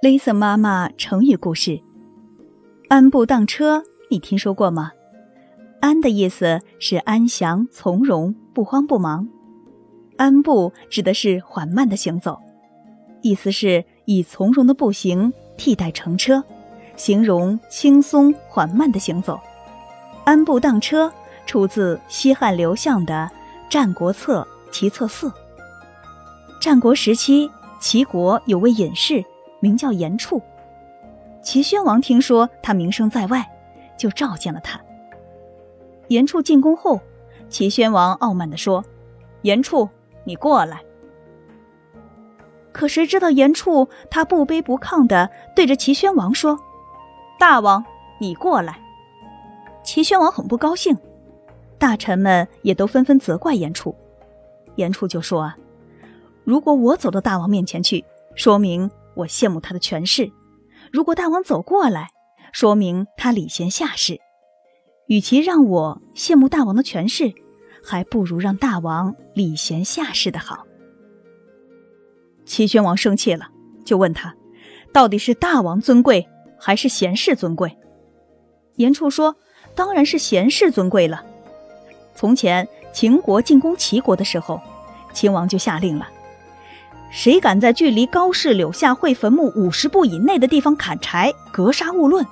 Lisa 妈妈成语故事：安步当车，你听说过吗？安的意思是安详从容、不慌不忙，安步指的是缓慢的行走，意思是以从容的步行替代乘车，形容轻松缓慢的行走。安步当车出自西汉刘向的《战国策·齐策四》。战国时期，齐国有位隐士。名叫严处，齐宣王听说他名声在外，就召见了他。严处进宫后，齐宣王傲慢地说：“严处，你过来。”可谁知道严处他不卑不亢地对着齐宣王说：“大王，你过来。”齐宣王很不高兴，大臣们也都纷纷责怪严处。严处就说：“啊，如果我走到大王面前去，说明……”我羡慕他的权势，如果大王走过来，说明他礼贤下士。与其让我羡慕大王的权势，还不如让大王礼贤下士的好。齐宣王生气了，就问他，到底是大王尊贵还是贤士尊贵？严处说，当然是贤士尊贵了。从前秦国进攻齐国的时候，秦王就下令了。谁敢在距离高氏柳下惠坟墓五十步以内的地方砍柴，格杀勿论。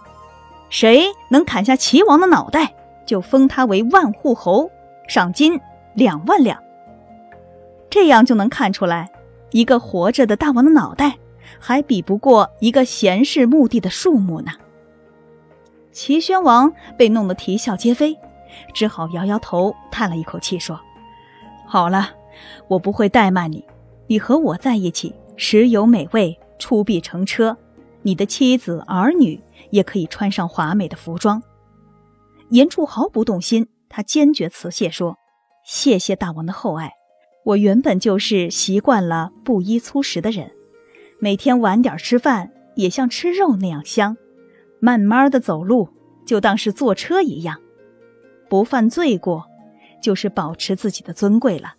谁能砍下齐王的脑袋，就封他为万户侯，赏金两万两。这样就能看出来，一个活着的大王的脑袋，还比不过一个闲适墓地的树木呢。齐宣王被弄得啼笑皆非，只好摇摇头，叹了一口气说：“好了，我不会怠慢你。”你和我在一起，食有美味，出必乘车。你的妻子儿女也可以穿上华美的服装。严处毫不动心，他坚决辞谢说：“谢谢大王的厚爱。我原本就是习惯了布衣粗食的人，每天晚点吃饭也像吃肉那样香。慢慢的走路，就当是坐车一样，不犯罪过，就是保持自己的尊贵了。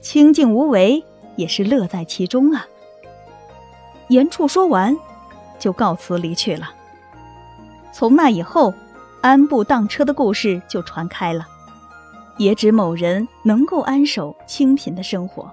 清静无为。”也是乐在其中啊。严处说完，就告辞离去了。从那以后，安步当车的故事就传开了，也指某人能够安守清贫的生活。